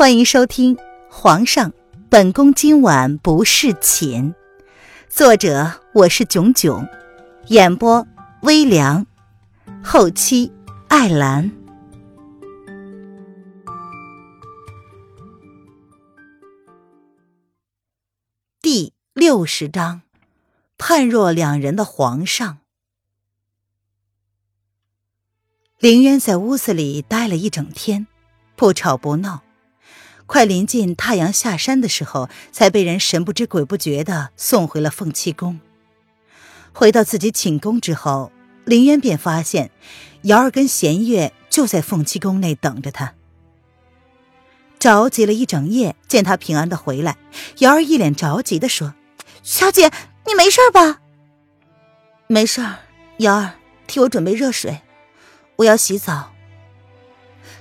欢迎收听《皇上，本宫今晚不侍寝》，作者我是囧囧，演播微凉，后期艾兰。第六十章，判若两人的皇上。凌渊在屋子里待了一整天，不吵不闹。快临近太阳下山的时候，才被人神不知鬼不觉的送回了凤栖宫。回到自己寝宫之后，林渊便发现瑶儿跟弦月就在凤栖宫内等着他。着急了一整夜，见他平安的回来，瑶儿一脸着急的说：“小姐，你没事吧？”“没事儿。”瑶儿，替我准备热水，我要洗澡。”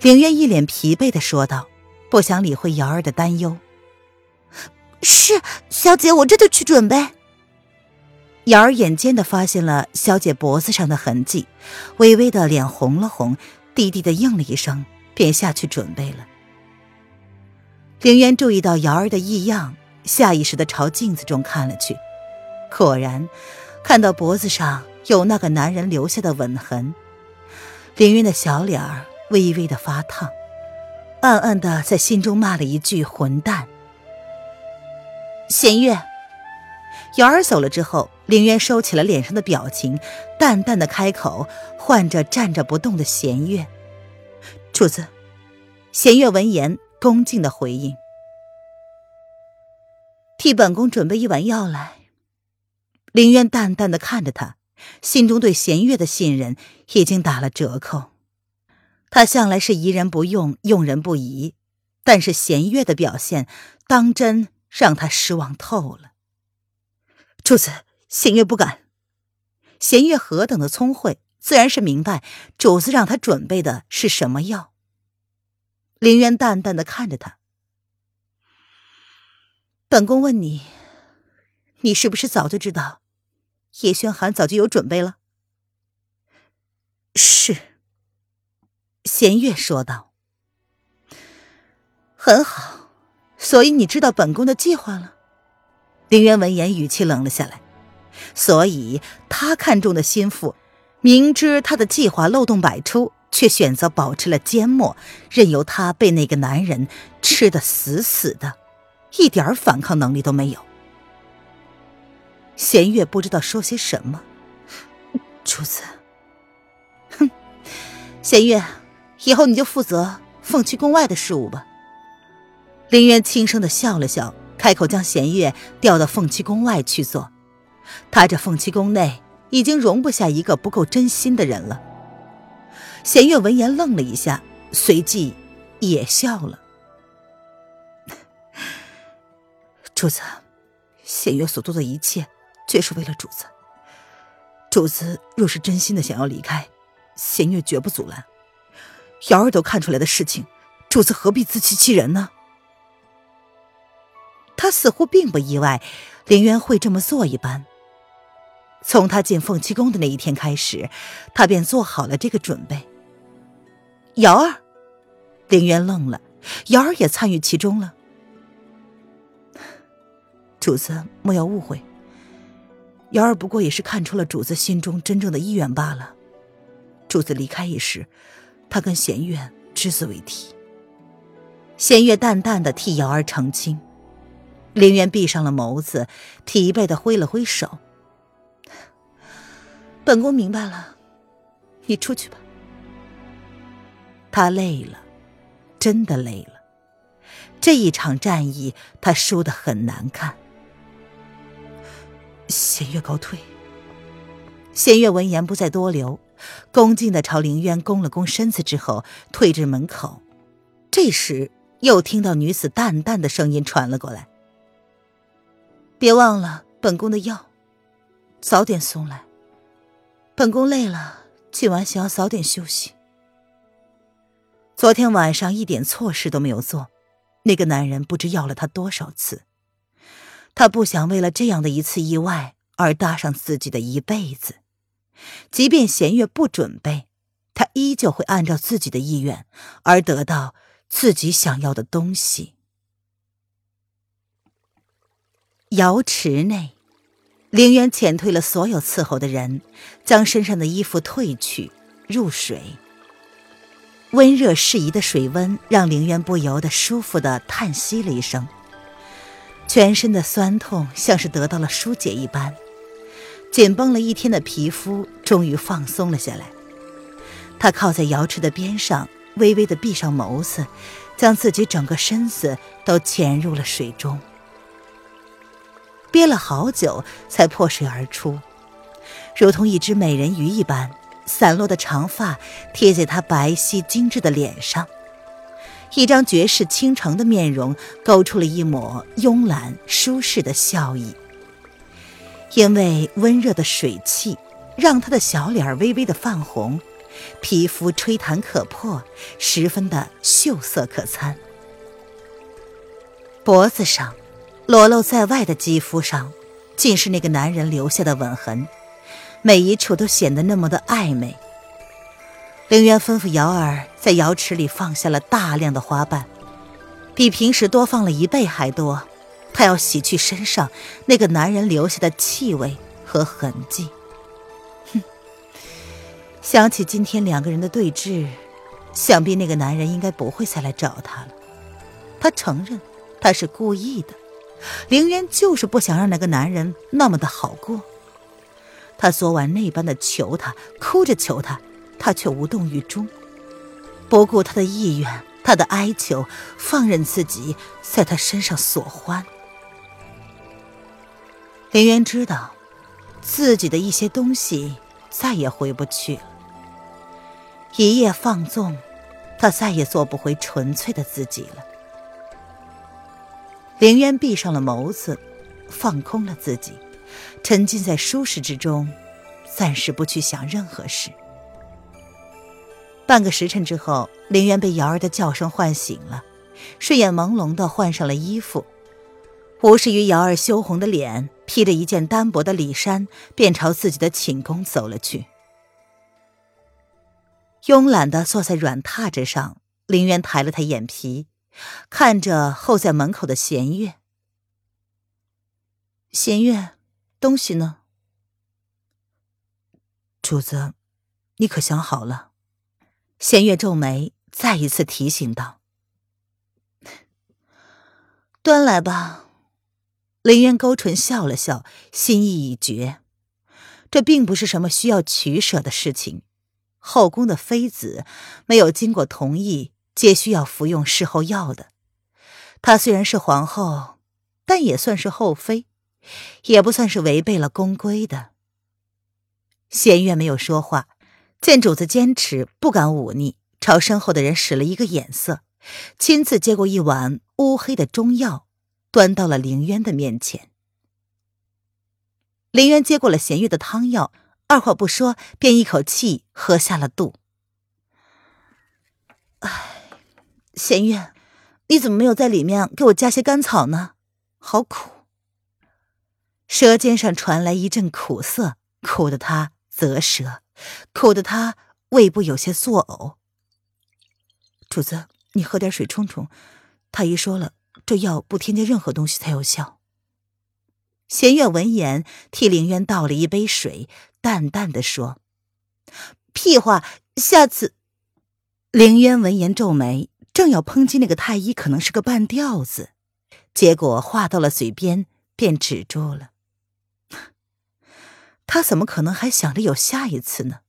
林渊一脸疲惫的说道。不想理会瑶儿的担忧。是小姐，我这就去准备。瑶儿眼尖的发现了小姐脖子上的痕迹，微微的脸红了红，低低的应了一声，便下去准备了。凌渊注意到瑶儿的异样，下意识的朝镜子中看了去，果然看到脖子上有那个男人留下的吻痕。凌渊的小脸儿微微的发烫。暗暗的在心中骂了一句“混蛋”。弦月，瑶儿走了之后，凌渊收起了脸上的表情，淡淡的开口，唤着站着不动的弦月：“主子。”弦月闻言，恭敬的回应：“替本宫准备一碗药来。”凌渊淡淡的看着他，心中对弦月的信任已经打了折扣。他向来是疑人不用，用人不疑，但是弦月的表现当真让他失望透了。主子，弦月不敢。弦月何等的聪慧，自然是明白主子让他准备的是什么药。凌渊淡淡的看着他，本宫问你，你是不是早就知道叶轩寒早就有准备了？是。弦月说道：“很好，所以你知道本宫的计划了。”凌渊闻言，语气冷了下来。所以他看中的心腹，明知他的计划漏洞百出，却选择保持了缄默，任由他被那个男人吃得死死的，一点反抗能力都没有。弦月不知道说些什么，主子，哼，弦月。以后你就负责凤栖宫外的事务吧。林渊轻声的笑了笑，开口将弦月调到凤栖宫外去做。他这凤栖宫内已经容不下一个不够真心的人了。弦月闻言愣了一下，随即也笑了。主子，弦月所做的一切，皆是为了主子。主子若是真心的想要离开，弦月绝不阻拦。瑶儿都看出来的事情，主子何必自欺欺人呢？他似乎并不意外，凌渊会这么做一般。从他进凤栖宫的那一天开始，他便做好了这个准备。瑶儿，凌渊愣了，瑶儿也参与其中了。主子莫要误会，瑶儿不过也是看出了主子心中真正的意愿罢了。主子离开一时。他跟弦月只字未提。弦月淡淡的替瑶儿澄清，林渊闭上了眸子，疲惫的挥了挥手：“本宫明白了，你出去吧。”他累了，真的累了。这一场战役，他输得很难看。弦月告退。弦月闻言不再多留。恭敬的朝凌渊躬了躬身子之后，退至门口。这时，又听到女子淡淡的声音传了过来：“别忘了本宫的药，早点送来。本宫累了，今晚想要早点休息。昨天晚上一点错事都没有做，那个男人不知要了他多少次。他不想为了这样的一次意外而搭上自己的一辈子。”即便弦月不准备，他依旧会按照自己的意愿而得到自己想要的东西。瑶池内，凌渊遣退了所有伺候的人，将身上的衣服褪去，入水。温热适宜的水温让凌渊不由得舒服的叹息了一声，全身的酸痛像是得到了疏解一般，紧绷了一天的皮肤终于放松了下来。他靠在瑶池的边上，微微的闭上眸子，将自己整个身子都潜入了水中。憋了好久，才破水而出，如同一只美人鱼一般，散落的长发贴在她白皙精致的脸上，一张绝世倾城的面容勾出了一抹慵懒舒适的笑意。因为温热的水汽，让她的小脸微微的泛红，皮肤吹弹可破，十分的秀色可餐。脖子上。裸露在外的肌肤上，尽是那个男人留下的吻痕，每一处都显得那么的暧昧。凌渊吩咐瑶儿在瑶池里放下了大量的花瓣，比平时多放了一倍还多。他要洗去身上那个男人留下的气味和痕迹。哼，想起今天两个人的对峙，想必那个男人应该不会再来找他了。他承认，他是故意的。凌渊就是不想让那个男人那么的好过。他昨晚那般的求他，哭着求他，他却无动于衷，不顾他的意愿，他的哀求，放任自己在他身上所欢。林渊知道，自己的一些东西再也回不去了。一夜放纵，他再也做不回纯粹的自己了。林渊闭上了眸子，放空了自己，沉浸在舒适之中，暂时不去想任何事。半个时辰之后，林渊被瑶儿的叫声唤醒了，睡眼朦胧的换上了衣服，无视于瑶儿羞红的脸，披着一件单薄的里衫，便朝自己的寝宫走了去。慵懒的坐在软榻之上，林渊抬了抬眼皮。看着候在门口的弦月，弦月，东西呢？主子，你可想好了？弦月皱眉，再一次提醒道：“ 端来吧。”林渊勾唇笑了笑，心意已决。这并不是什么需要取舍的事情。后宫的妃子，没有经过同意。皆需要服用事后药的。她虽然是皇后，但也算是后妃，也不算是违背了宫规的。弦月没有说话，见主子坚持，不敢忤逆，朝身后的人使了一个眼色，亲自接过一碗乌黑的中药，端到了凌渊的面前。凌渊接过了弦月的汤药，二话不说，便一口气喝下了肚。唉。弦月，你怎么没有在里面给我加些甘草呢？好苦。舌尖上传来一阵苦涩，苦得他啧舌，苦得他胃部有些作呕。主子，你喝点水冲冲。太医说了，这药不添加任何东西才有效。弦月闻言，替凌渊倒了一杯水，淡淡的说：“屁话，下次。”凌渊闻言皱眉。正要抨击那个太医可能是个半吊子，结果话到了嘴边便止住了。他怎么可能还想着有下一次呢？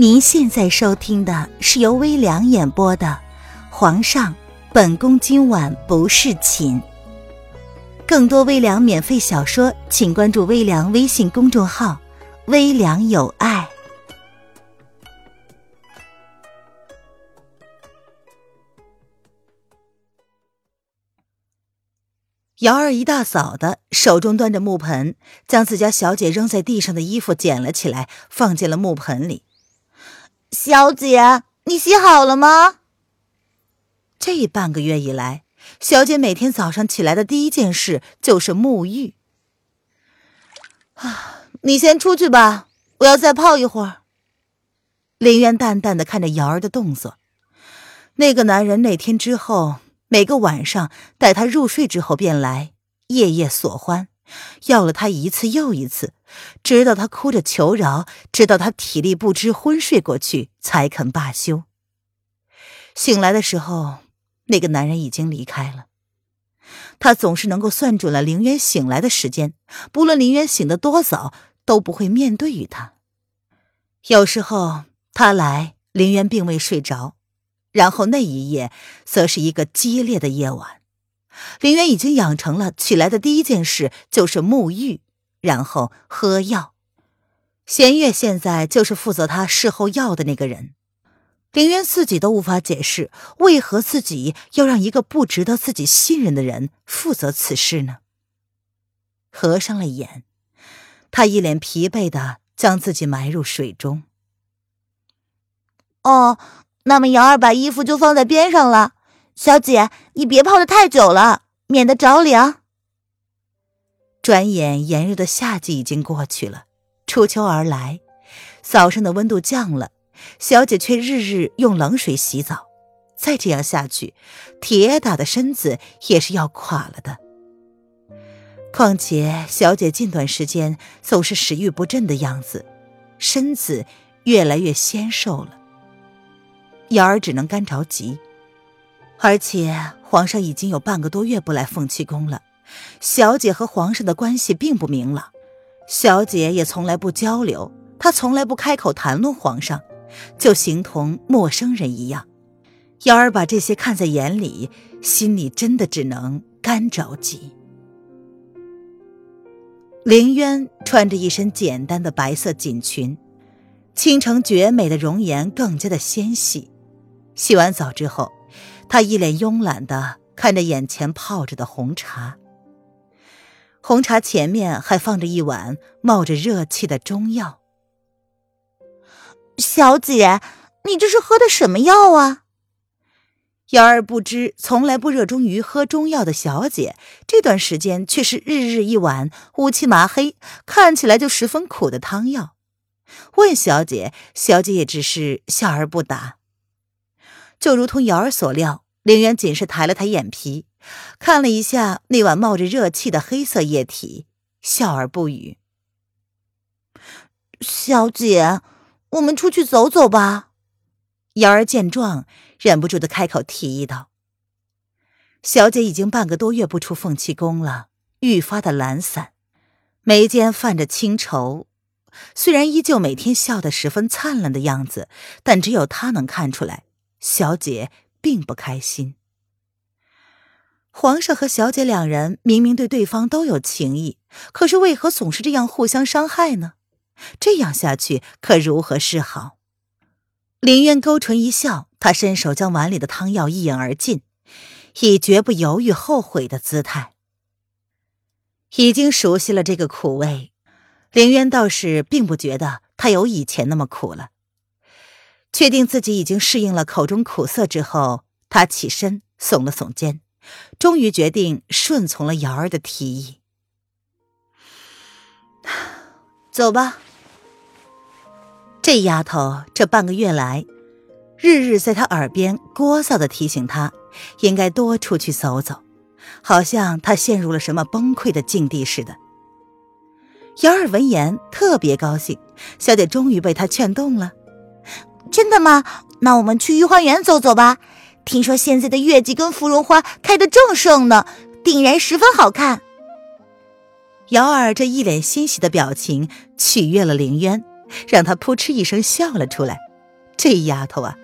您现在收听的是由微凉演播的《皇上，本宫今晚不是寝》。更多微凉免费小说，请关注微凉微信公众号“微凉有爱”。瑶儿一大早的，手中端着木盆，将自家小姐扔在地上的衣服捡了起来，放进了木盆里。小姐，你洗好了吗？这半个月以来，小姐每天早上起来的第一件事就是沐浴。啊，你先出去吧，我要再泡一会儿。林渊淡淡的看着瑶儿的动作。那个男人那天之后，每个晚上待她入睡之后便来，夜夜索欢，要了她一次又一次，直到她哭着求饶，直到她体力不支昏睡过去，才肯罢休。醒来的时候，那个男人已经离开了。他总是能够算准了林渊醒来的时间，不论林渊醒得多早，都不会面对于他。有时候他来，林渊并未睡着。然后那一夜，则是一个激烈的夜晚。林渊已经养成了起来的第一件事就是沐浴，然后喝药。弦月现在就是负责他事后药的那个人。林渊自己都无法解释，为何自己要让一个不值得自己信任的人负责此事呢？合上了眼，他一脸疲惫的将自己埋入水中。哦。那么瑶儿把衣服就放在边上了，小姐，你别泡的太久了，免得着凉。转眼炎热的夏季已经过去了，初秋而来，早上的温度降了，小姐却日日用冷水洗澡，再这样下去，铁打的身子也是要垮了的。况且小姐近段时间总是食欲不振的样子，身子越来越纤瘦了。瑶儿只能干着急，而且皇上已经有半个多月不来凤栖宫了，小姐和皇上的关系并不明朗，小姐也从来不交流，她从来不开口谈论皇上，就形同陌生人一样。瑶儿把这些看在眼里，心里真的只能干着急。凌渊穿着一身简单的白色锦裙，倾城绝美的容颜更加的纤细。洗完澡之后，他一脸慵懒的看着眼前泡着的红茶。红茶前面还放着一碗冒着热气的中药。小姐，你这是喝的什么药啊？瑶儿不知，从来不热衷于喝中药的小姐，这段时间却是日日一碗乌漆麻黑、看起来就十分苦的汤药。问小姐，小姐也只是笑而不答。就如同瑶儿所料，凌渊仅是抬了抬眼皮，看了一下那碗冒着热气的黑色液体，笑而不语。小姐，我们出去走走吧。瑶儿见状，忍不住的开口提议道：“小姐已经半个多月不出凤栖宫了，愈发的懒散，眉间泛着清愁。虽然依旧每天笑得十分灿烂的样子，但只有她能看出来。”小姐并不开心。皇上和小姐两人明明对对方都有情意，可是为何总是这样互相伤害呢？这样下去可如何是好？林渊勾唇一笑，他伸手将碗里的汤药一饮而尽，以绝不犹豫后悔的姿态。已经熟悉了这个苦味，林渊倒是并不觉得他有以前那么苦了。确定自己已经适应了口中苦涩之后，他起身耸了耸肩，终于决定顺从了瑶儿的提议。走吧。这丫头这半个月来，日日在他耳边聒噪的提醒他，应该多出去走走，好像他陷入了什么崩溃的境地似的。瑶儿闻言特别高兴，小姐终于被他劝动了。真的吗？那我们去御花园走走吧。听说现在的月季跟芙蓉花开得正盛呢，定然十分好看。瑶儿这一脸欣喜的表情取悦了凌渊，让他扑哧一声笑了出来。这丫头啊，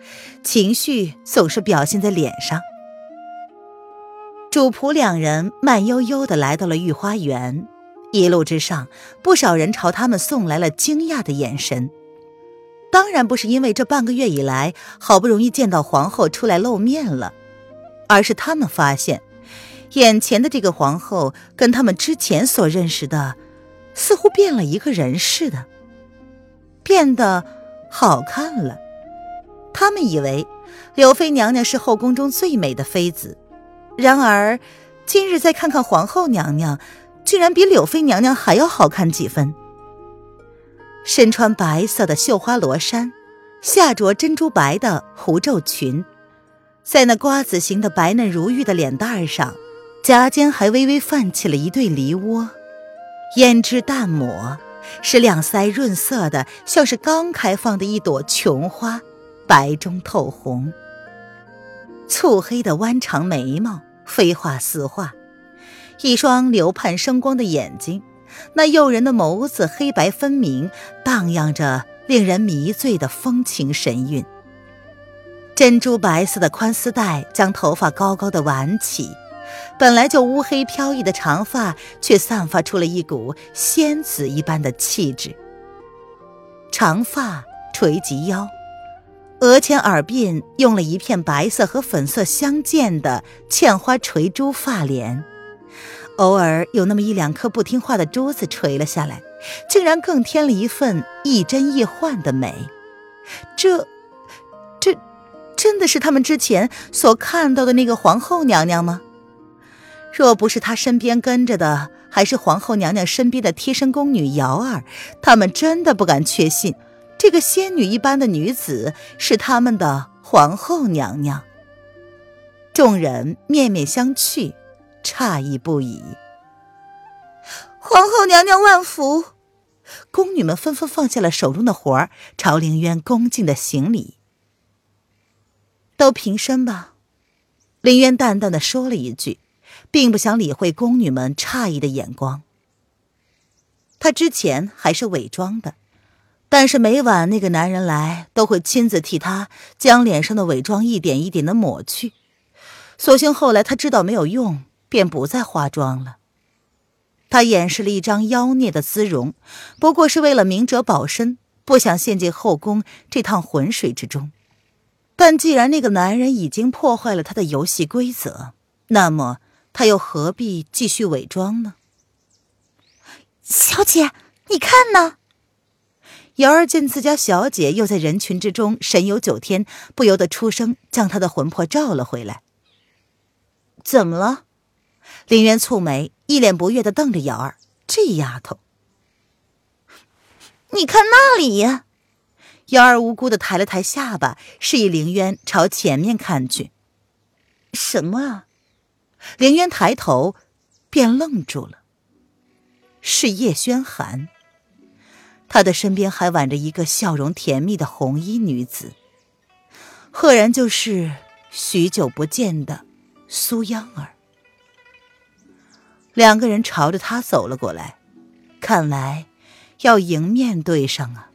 情绪总是表现在脸上。主仆两人慢悠悠的来到了御花园，一路之上，不少人朝他们送来了惊讶的眼神。当然不是因为这半个月以来好不容易见到皇后出来露面了，而是他们发现，眼前的这个皇后跟他们之前所认识的，似乎变了一个人似的，变得好看了。他们以为柳妃娘娘是后宫中最美的妃子，然而今日再看看皇后娘娘，居然比柳妃娘娘还要好看几分。身穿白色的绣花罗衫，下着珍珠白的狐皱裙，在那瓜子形的白嫩如玉的脸蛋上，颊间还微微泛起了一对梨窝，胭脂淡抹，使两腮润色的像是刚开放的一朵琼花，白中透红。蹙黑的弯长眉毛，飞画似画，一双流盼生光的眼睛，那诱人的眸子黑白分明，荡漾着令人迷醉的风情神韵。珍珠白色的宽丝带将头发高高的挽起，本来就乌黑飘逸的长发，却散发出了一股仙子一般的气质。长发垂及腰。额前耳鬓用了一片白色和粉色相间的嵌花垂珠发帘，偶尔有那么一两颗不听话的珠子垂了下来，竟然更添了一份亦真亦幻的美。这，这，真的是他们之前所看到的那个皇后娘娘吗？若不是她身边跟着的还是皇后娘娘身边的贴身宫女瑶儿，他们真的不敢确信。这个仙女一般的女子是他们的皇后娘娘。众人面面相觑，诧异不已。皇后娘娘万福！宫女们纷纷放下了手中的活儿，朝凌渊恭敬的行礼。都平身吧。凌渊淡淡的说了一句，并不想理会宫女们诧异的眼光。他之前还是伪装的。但是每晚那个男人来，都会亲自替他将脸上的伪装一点一点的抹去。所幸后来他知道没有用，便不再化妆了。他掩饰了一张妖孽的姿容，不过是为了明哲保身，不想陷进后宫这趟浑水之中。但既然那个男人已经破坏了他的游戏规则，那么他又何必继续伪装呢？小姐，你看呢？瑶儿见自家小姐又在人群之中神游九天，不由得出声，将她的魂魄召了回来。怎么了？林渊蹙眉，一脸不悦的瞪着瑶儿。这丫头，你看那里呀！瑶儿无辜的抬了抬下巴，示意凌渊朝前面看去。什么啊？凌渊抬头，便愣住了。是叶轩寒。他的身边还挽着一个笑容甜蜜的红衣女子，赫然就是许久不见的苏央儿。两个人朝着他走了过来，看来要迎面对上啊。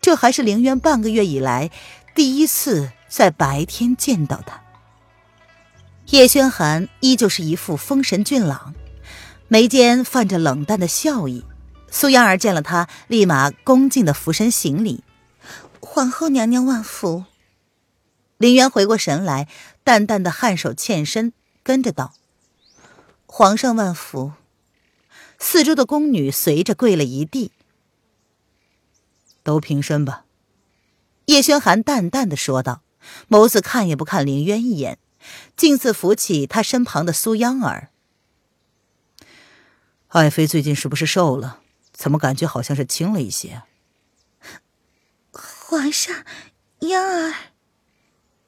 这还是凌渊半个月以来第一次在白天见到他。叶轩寒依旧是一副风神俊朗，眉间泛着冷淡的笑意。苏央儿见了他，立马恭敬的俯身行礼：“皇后娘娘万福。”林渊回过神来，淡淡的颔首欠身，跟着道：“皇上万福。”四周的宫女随着跪了一地。都平身吧。”叶轩寒淡淡的说道，眸子看也不看林渊一眼，径自扶起他身旁的苏央儿。爱妃最近是不是瘦了？怎么感觉好像是轻了一些？皇上，央儿。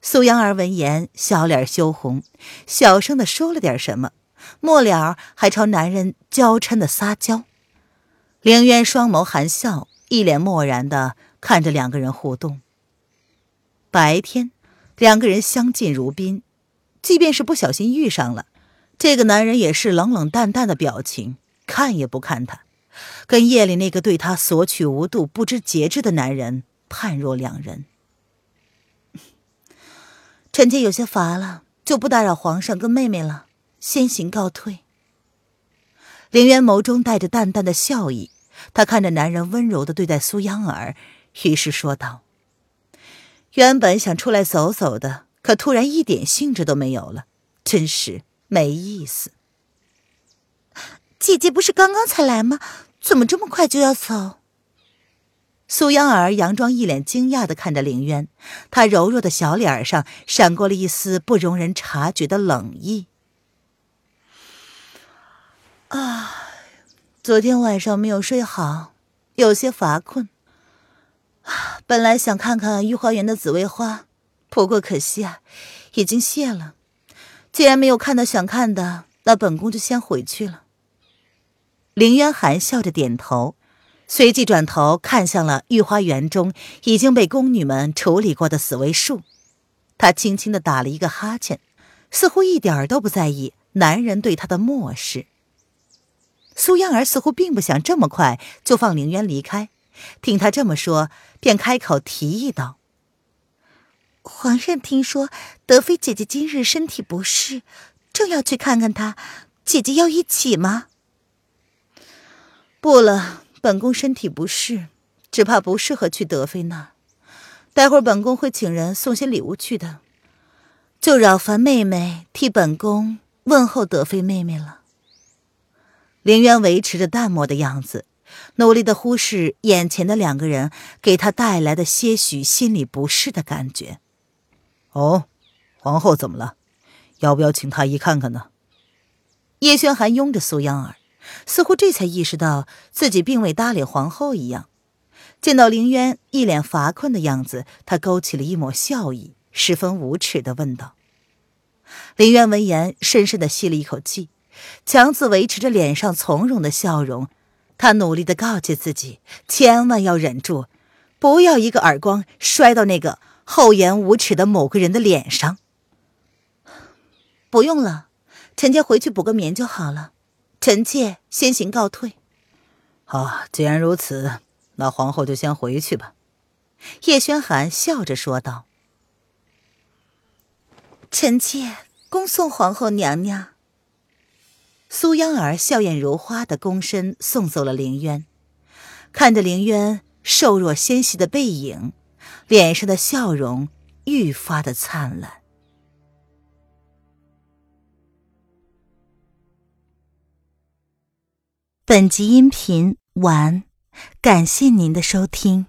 苏央儿闻言，小脸羞红，小声的说了点什么，末了还朝男人娇嗔的撒娇。凌渊双眸含笑，一脸漠然的看着两个人互动。白天，两个人相敬如宾，即便是不小心遇上了，这个男人也是冷冷淡淡的表情，看也不看他。跟夜里那个对他索取无度、不知节制的男人判若两人。臣妾有些乏了，就不打扰皇上跟妹妹了，先行告退。凌渊眸中带着淡淡的笑意，他看着男人温柔的对待苏央儿，于是说道：“原本想出来走走的，可突然一点兴致都没有了，真是没意思。”姐姐不是刚刚才来吗？怎么这么快就要走？苏央儿佯装一脸惊讶的看着凌渊，她柔弱的小脸上闪过了一丝不容人察觉的冷意。啊，昨天晚上没有睡好，有些乏困。本来想看看御花园的紫薇花，不过可惜啊，已经谢了。既然没有看到想看的，那本宫就先回去了。凌渊含笑着点头，随即转头看向了御花园中已经被宫女们处理过的紫薇树，他轻轻的打了一个哈欠，似乎一点都不在意男人对他的漠视。苏央儿似乎并不想这么快就放凌渊离开，听他这么说，便开口提议道：“皇上听说德妃姐姐今日身体不适，正要去看看她，姐姐要一起吗？”“不了，本宫身体不适，只怕不适合去德妃那。待会儿本宫会请人送些礼物去的，就扰烦妹妹替本宫问候德妃妹妹了。”凌渊维持着淡漠的样子，努力的忽视眼前的两个人给他带来的些许心理不适的感觉。哦，皇后怎么了？要不要请太医看看呢？叶轩寒拥着苏央儿，似乎这才意识到自己并未搭理皇后一样。见到凌渊一脸乏困的样子，他勾起了一抹笑意，十分无耻的问道。凌渊闻言，深深的吸了一口气。强子维持着脸上从容的笑容，他努力的告诫自己，千万要忍住，不要一个耳光摔到那个厚颜无耻的某个人的脸上。不用了，臣妾回去补个眠就好了。臣妾先行告退。好，既然如此，那皇后就先回去吧。叶轩寒笑着说道：“臣妾恭送皇后娘娘。”苏央儿笑靥如花的躬身送走了凌渊，看着凌渊瘦弱纤细的背影，脸上的笑容愈发的灿烂。本集音频完，感谢您的收听。